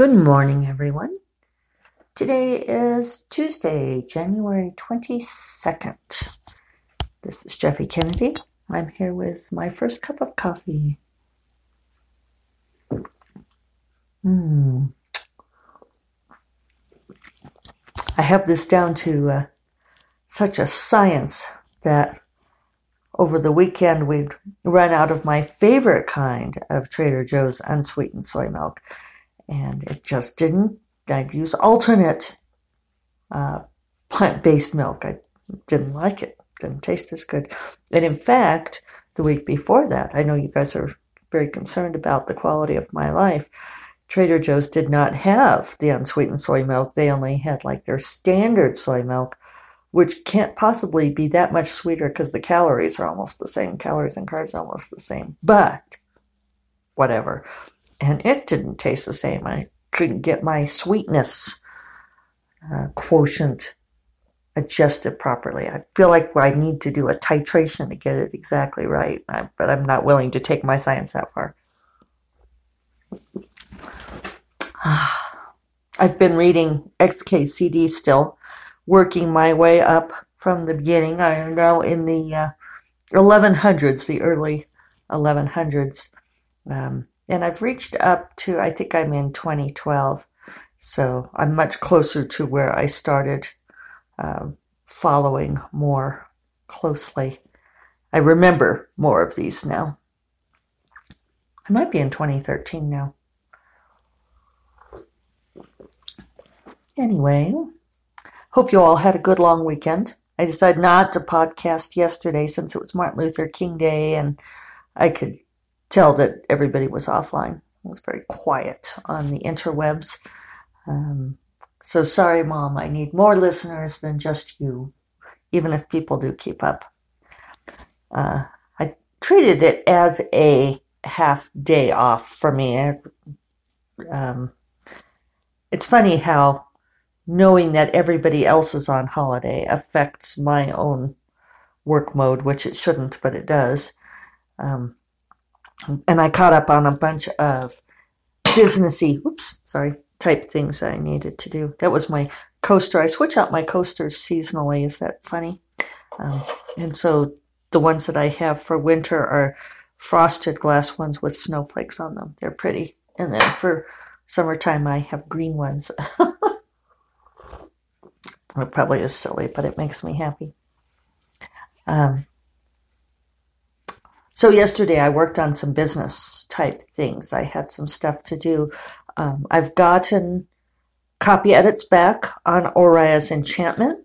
Good morning, everyone. Today is Tuesday, January 22nd. This is Jeffe Kennedy. I'm here with my first cup of coffee. Hmm. I have this down to uh, such a science that over the weekend we'd run out of my favorite kind of Trader Joe's unsweetened soy milk and it just didn't. I'd use alternate uh, plant-based milk. I didn't like it. Didn't taste as good. And in fact, the week before that, I know you guys are very concerned about the quality of my life. Trader Joe's did not have the unsweetened soy milk. They only had like their standard soy milk, which can't possibly be that much sweeter because the calories are almost the same. Calories and carbs almost the same. But whatever and it didn't taste the same. I couldn't get my sweetness uh, quotient adjusted properly. I feel like I need to do a titration to get it exactly right, but I'm not willing to take my science that far. I've been reading XKCD still, working my way up from the beginning. I am now in the uh, 1100s, the early 1100s. Um, and I've reached up to, I think I'm in 2012. So I'm much closer to where I started um, following more closely. I remember more of these now. I might be in 2013 now. Anyway, hope you all had a good long weekend. I decided not to podcast yesterday since it was Martin Luther King Day and I could tell that everybody was offline. It was very quiet on the interwebs. Um, so sorry, Mom, I need more listeners than just you, even if people do keep up. Uh, I treated it as a half day off for me. Um, it's funny how knowing that everybody else is on holiday affects my own work mode, which it shouldn't, but it does. Um, and I caught up on a bunch of businessy, oops, sorry, type things I needed to do. That was my coaster. I switch out my coasters seasonally. Is that funny? Um, and so the ones that I have for winter are frosted glass ones with snowflakes on them. They're pretty. And then for summertime, I have green ones. it probably is silly, but it makes me happy. Um, so yesterday I worked on some business type things. I had some stuff to do. Um, I've gotten copy edits back on Oria's Enchantment.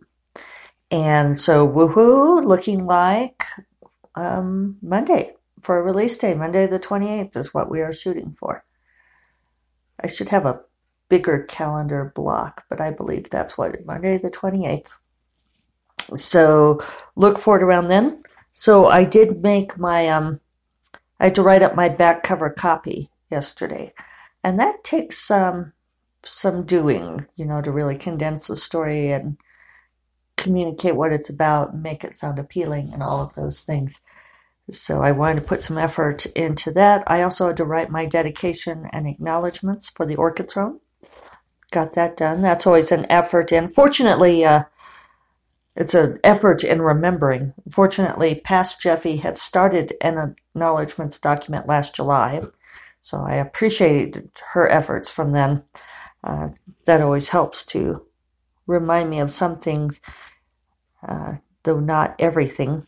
And so woohoo, looking like um, Monday for a release day. Monday the 28th is what we are shooting for. I should have a bigger calendar block, but I believe that's what Monday the 28th. So look for it around then. So I did make my um I had to write up my back cover copy yesterday. And that takes um some doing, you know, to really condense the story and communicate what it's about and make it sound appealing and all of those things. So I wanted to put some effort into that. I also had to write my dedication and acknowledgments for the Orchid Throne. Got that done. That's always an effort. And fortunately, uh, it's an effort in remembering. Fortunately, past Jeffe had started an acknowledgments document last July, so I appreciated her efforts from then. Uh, that always helps to remind me of some things, uh, though not everything.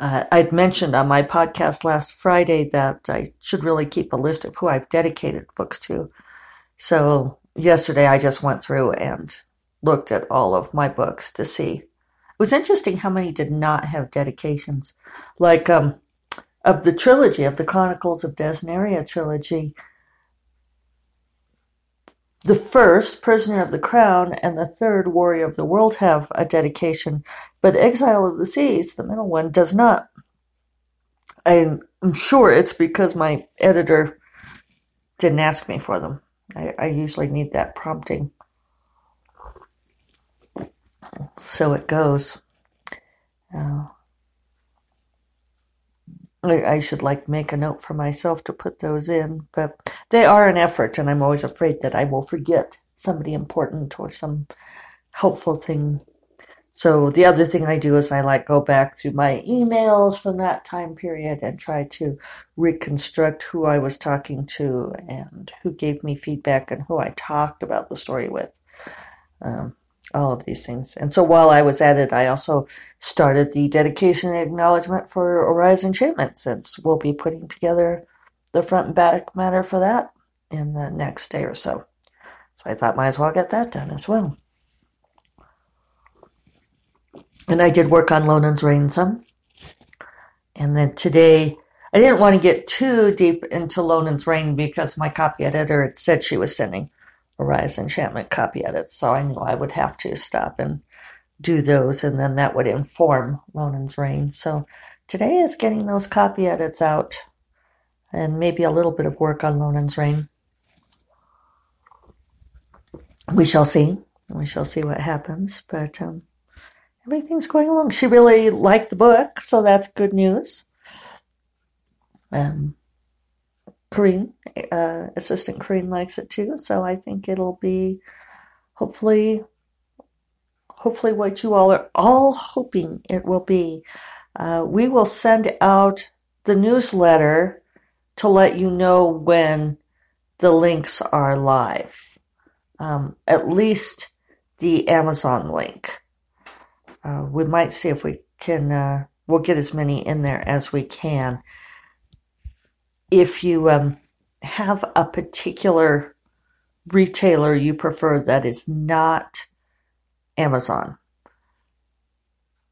Uh, I'd mentioned on my podcast last Friday that I should really keep a list of who I've dedicated books to. So yesterday I just went through and looked at all of my books to see. It was interesting how many did not have dedications. Like um, of the trilogy, of the Chronicles of Dasnaria trilogy, the first, Prisoner of the Crown, and the third, Warrior of the World, have a dedication, but Exile of the Seas, the middle one, does not. I'm sure it's because my editor didn't ask me for them. I, I usually need that prompting so it goes. Uh, I should like make a note for myself to put those in, but they are an effort, and I'm always afraid that I will forget somebody important or some helpful thing. So the other thing I do is I like go back through my emails from that time period and try to reconstruct who I was talking to and who gave me feedback and who I talked about the story with. Um, all of these things. And so while I was at it, I also started the dedication acknowledgement for Oria's Enchantment, since we'll be putting together the front and back matter for that in the next day or so. So I thought might as well get that done as well. And I did work on Lonen's Reign some. And then today, I didn't want to get too deep into Lonen's Reign because my copy editor had said she was sending Oria's Enchantment copy edits, so I knew I would have to stop and do those, and then that would inform Lonen's Reign. So today is getting those copy edits out, and maybe a little bit of work on Lonen's Reign. We shall see. We shall see what happens, but um, everything's going along. She really liked the book, so that's good news. Um, Corrine, uh, Assistant Corrine likes it too, so I think it'll be hopefully, hopefully what you all are all hoping it will be. Uh, we will send out the newsletter to let you know when the links are live. Um, at least the Amazon link. Uh, we might see if we can, uh, we'll get as many in there as we can if you um, have a particular retailer you prefer that is not Amazon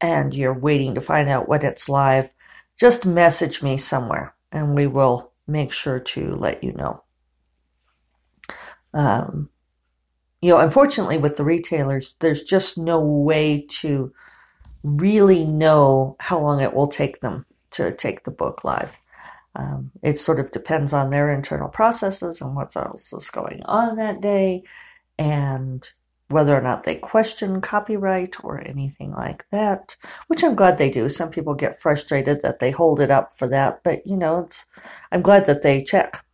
and you're waiting to find out when it's live, just message me somewhere and we will make sure to let you know. Um, you know, unfortunately, with the retailers, there's just no way to really know how long it will take them to take the book live. Um, it sort of depends on their internal processes and what else is going on that day and whether or not they question copyright or anything like that, which I'm glad they do. Some people get frustrated that they hold it up for that, but you know, it's I'm glad that they check.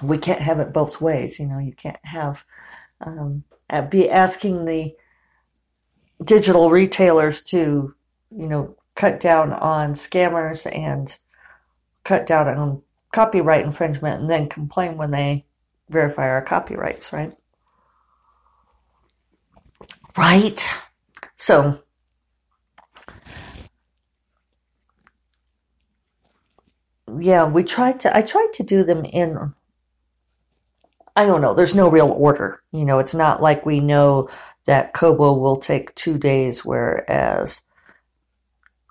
We can't have it both ways, you know, you can't have um, be asking the digital retailers to, you know, cut down on scammers and cut down on copyright infringement and then complain when they verify our copyrights, right? Right. So, yeah, we tried to, I tried to do them in, I don't know, there's no real order. You know, it's not like we know that Kobo will take two days, whereas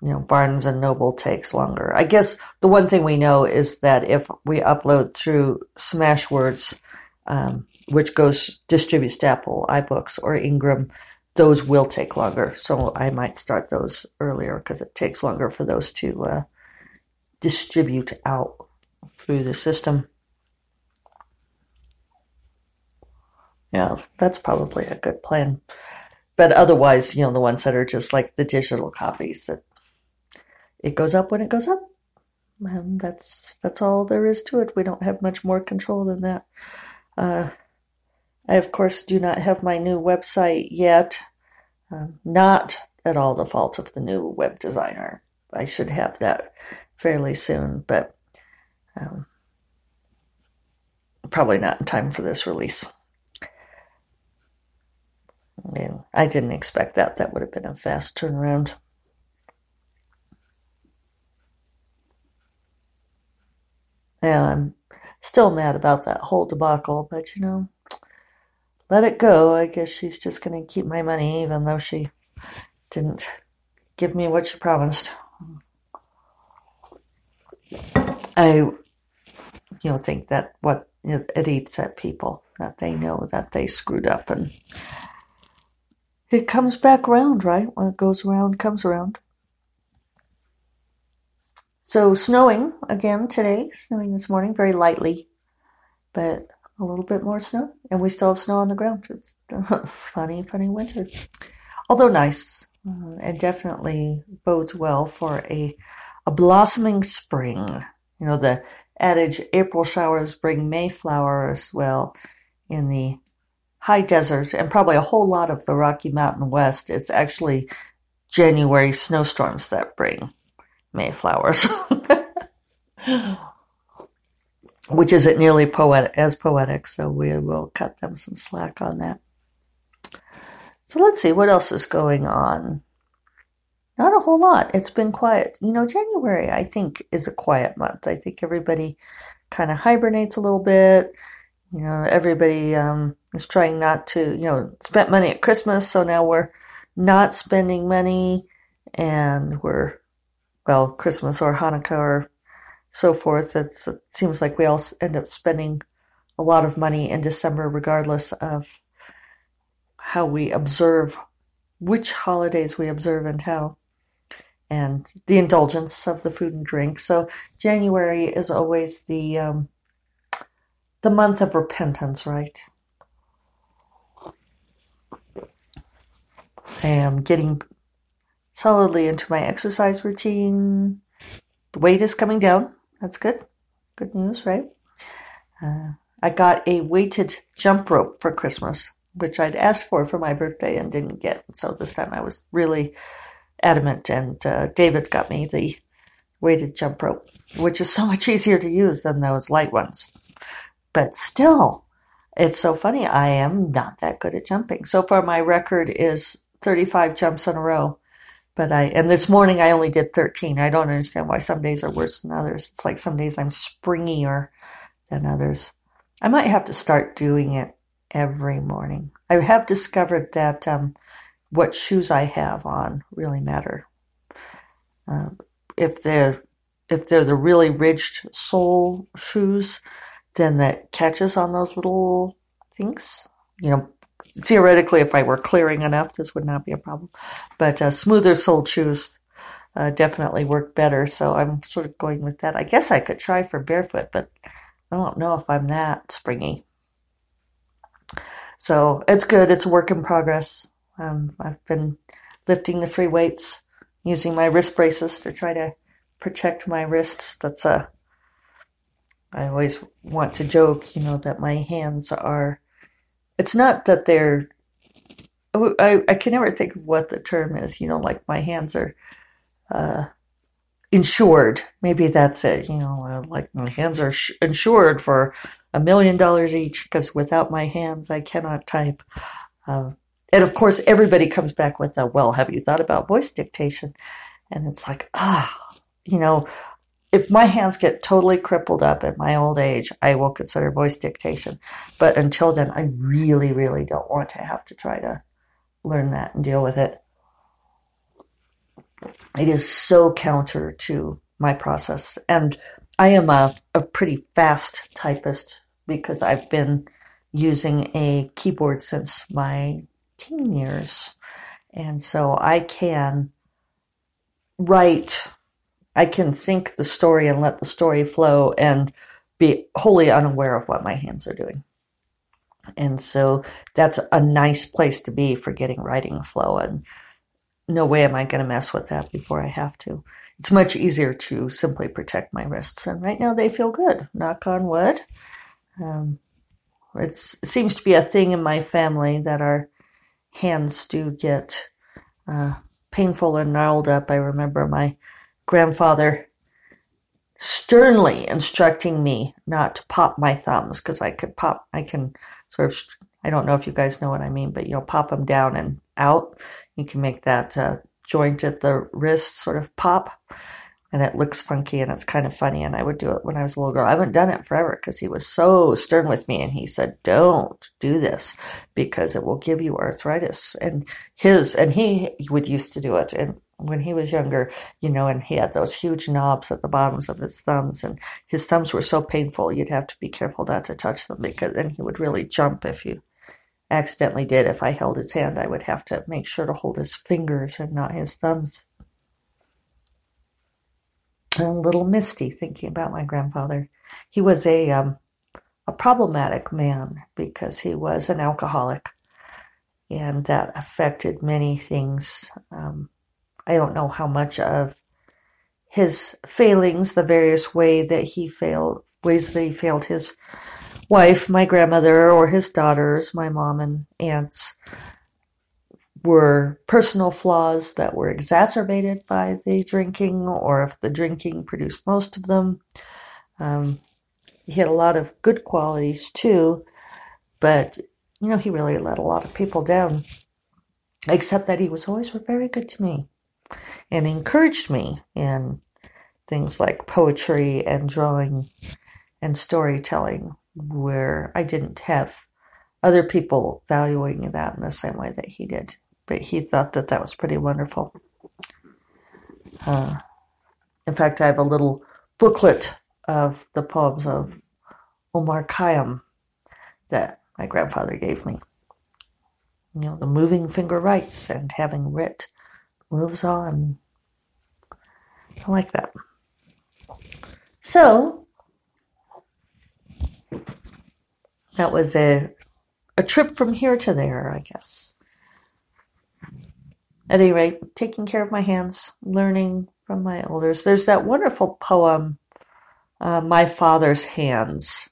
you know, Barnes and Noble takes longer. I guess the one thing we know is that if we upload through Smashwords, um, which goes distributes to Apple iBooks or Ingram, those will take longer. So I might start those earlier because it takes longer for those to uh, distribute out through the system. Yeah, that's probably a good plan. But otherwise, you know, the ones that are just like the digital copies that it goes up when it goes up. And that's that's all there is to it. We don't have much more control than that. Uh, I of course do not have my new website yet. Um, not at all the fault of the new web designer. I should have that fairly soon, but um, probably not in time for this release. I didn't expect that. That would have been a fast turnaround. Yeah, I'm still mad about that whole debacle, but you know, let it go. I guess she's just going to keep my money, even though she didn't give me what she promised. I, you know, think that what it eats at people that they know that they screwed up and it comes back around, right? When it goes around, comes around. So snowing again today, snowing this morning, very lightly, but a little bit more snow, and we still have snow on the ground. It's a funny, funny winter, although nice, uh, and definitely bodes well for a a blossoming spring. You know, the adage April showers bring May flowers. Well, in the high desert and probably a whole lot of the Rocky Mountain West, it's actually January snowstorms that bring May flowers. Which isn't nearly poetic as poetic, so we will cut them some slack on that. So let's see what else is going on. Not a whole lot. It's been quiet. You know, January, I think, is a quiet month. I think everybody kind of hibernates a little bit. You know, everybody um, is trying not to, you know, spent money at Christmas, so now we're not spending money and we're, well, Christmas or Hanukkah or so forth. It's, it seems like we all end up spending a lot of money in December, regardless of how we observe, which holidays we observe and how and the indulgence of the food and drink. So January is always the um, the month of repentance, right? Am getting solidly into my exercise routine. The weight is coming down. That's good. Good news, right? Uh, I got a weighted jump rope for Christmas, which I'd asked for for my birthday and didn't get. So this time I was really adamant, and uh, David got me the weighted jump rope, which is so much easier to use than those light ones. But still, it's so funny. I am not that good at jumping. So far, my record is 35 jumps in a row. But I, and this morning I only did 13. I don't understand why some days are worse than others. It's like some days I'm springier than others. I might have to start doing it every morning. I have discovered that um, what shoes I have on really matter. Uh, if they're if they're the really ridged sole shoes, then that catches on those little things. You know, theoretically, if I were clearing enough, this would not be a problem. But uh, smoother soled shoes uh, definitely work better. So I'm sort of going with that. I guess I could try for barefoot, but I don't know if I'm that springy. So it's good. It's a work in progress. Um, I've been lifting the free weights using my wrist braces to try to protect my wrists. That's a I always want to joke, you know, that my hands are. It's not that they're. I, I can never think of what the term is. You know, like my hands are uh, insured. Maybe that's it. You know, uh, like my hands are sh- insured for a million dollars each because without my hands, I cannot type. Uh, and of course, everybody comes back with a, well, have you thought about voice dictation? And it's like, ah, you know, if my hands get totally crippled up at my old age, I will consider voice dictation. But until then, I really, really don't want to have to try to learn that and deal with it. It is so counter to my process. And I am a, a pretty fast typist because I've been using a keyboard since my teen years. And so I can write, I can think the story and let the story flow and be wholly unaware of what my hands are doing. And so that's a nice place to be for getting writing flow. And no way am I going to mess with that before I have to. It's much easier to simply protect my wrists. And right now they feel good, knock on wood. Um, it seems to be a thing in my family that our hands do get uh, painful and gnarled up. I remember my grandfather sternly instructing me not to pop my thumbs because I could pop, I can sort of, I don't know if you guys know what I mean, but you know, pop them down and out. You can make that uh, joint at the wrist sort of pop and it looks funky and it's kind of funny. And I would do it when I was a little girl. I haven't done it forever because he was so stern with me and he said, don't do this because it will give you arthritis. And his, and he would used to do it. And when he was younger, you know, and he had those huge knobs at the bottoms of his thumbs and his thumbs were so painful. You'd have to be careful not to touch them because then he would really jump if you accidentally did. If I held his hand, I would have to make sure to hold his fingers and not his thumbs a little misty thinking about my grandfather. He was a um, a problematic man because he was an alcoholic, and that affected many things. Um, I don't know how much of his failings, the various way that he failed, ways that he failed his wife, my grandmother, or his daughters, my mom and aunts, were personal flaws that were exacerbated by the drinking, or if the drinking produced most of them. Um, he had a lot of good qualities too, but you know, he really let a lot of people down, except that he was always very good to me and encouraged me in things like poetry and drawing and storytelling, where I didn't have other people valuing that in the same way that he did. But he thought that that was pretty wonderful. Uh, in fact, I have a little booklet of the poems of Omar Khayyam that my grandfather gave me. You know, the moving finger writes and having writ moves on. I like that. So that was a a trip from here to there, I guess. At any rate, taking care of my hands, learning from my elders. There's that wonderful poem, uh, "My Father's Hands,"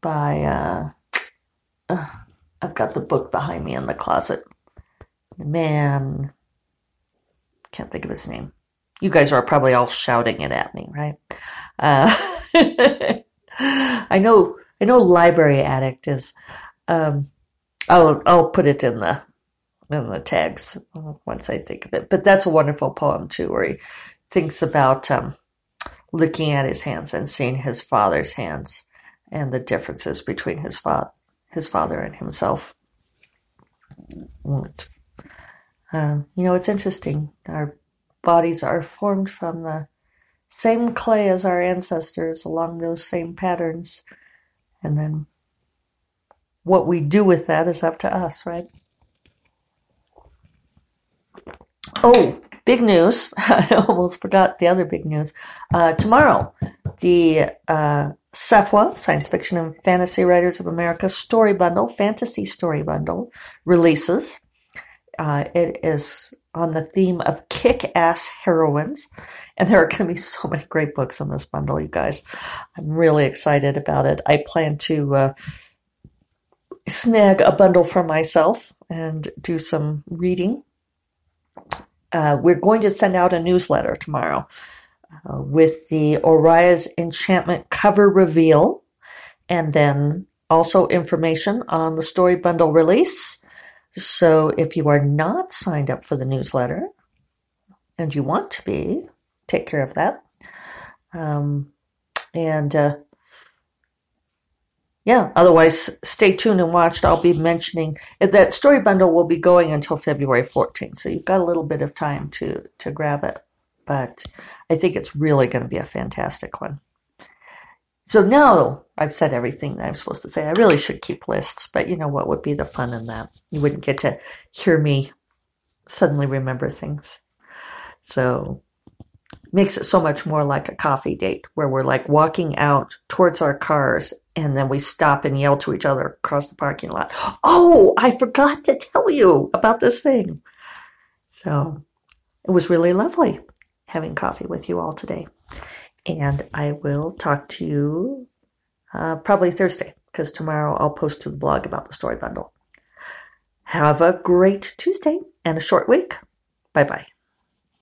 by. Uh, uh, I've got the book behind me in the closet. Man can't think of his name. You guys are probably all shouting it at me, right? Uh, I know. I know. Library addict is. Um, I'll I'll put it in the in the tags once I think of it. But that's a wonderful poem too, where he thinks about um, looking at his hands and seeing his father's hands and the differences between his father his father and himself. It's, uh, you know, it's interesting. Our bodies are formed from the same clay as our ancestors along those same patterns. And then what we do with that is up to us, right? Oh, big news. I almost forgot the other big news. Uh, tomorrow, the uh, Science Fiction and Fantasy Writers of America Story Bundle, Fantasy Story Bundle, releases. Uh, it is on the theme of kick ass heroines. And there are going to be so many great books in this bundle, you guys. I'm really excited about it. I plan to uh, snag a bundle for myself and do some reading. Uh, we're going to send out a newsletter tomorrow uh, with the Oria's Enchantment cover reveal, and then also information on the story bundle release. So if you are not signed up for the newsletter and you want to be, take care of that. Um, and uh, yeah, otherwise, stay tuned and watch. I'll be mentioning that story bundle will be going until February 14th, so you've got a little bit of time to to grab it but I think it's really going to be a fantastic one. So now I've said everything that I'm supposed to say. I really should keep lists, but you know what would be the fun in that? You wouldn't get to hear me suddenly remember things. So makes it so much more like a coffee date where we're like walking out towards our cars and then we stop and yell to each other across the parking lot. Oh, I forgot to tell you about this thing. So it was really lovely having coffee with you all today. And I will talk to you uh, probably Thursday, because tomorrow I'll post to the blog about the story bundle. Have a great Tuesday and a short week. Bye bye.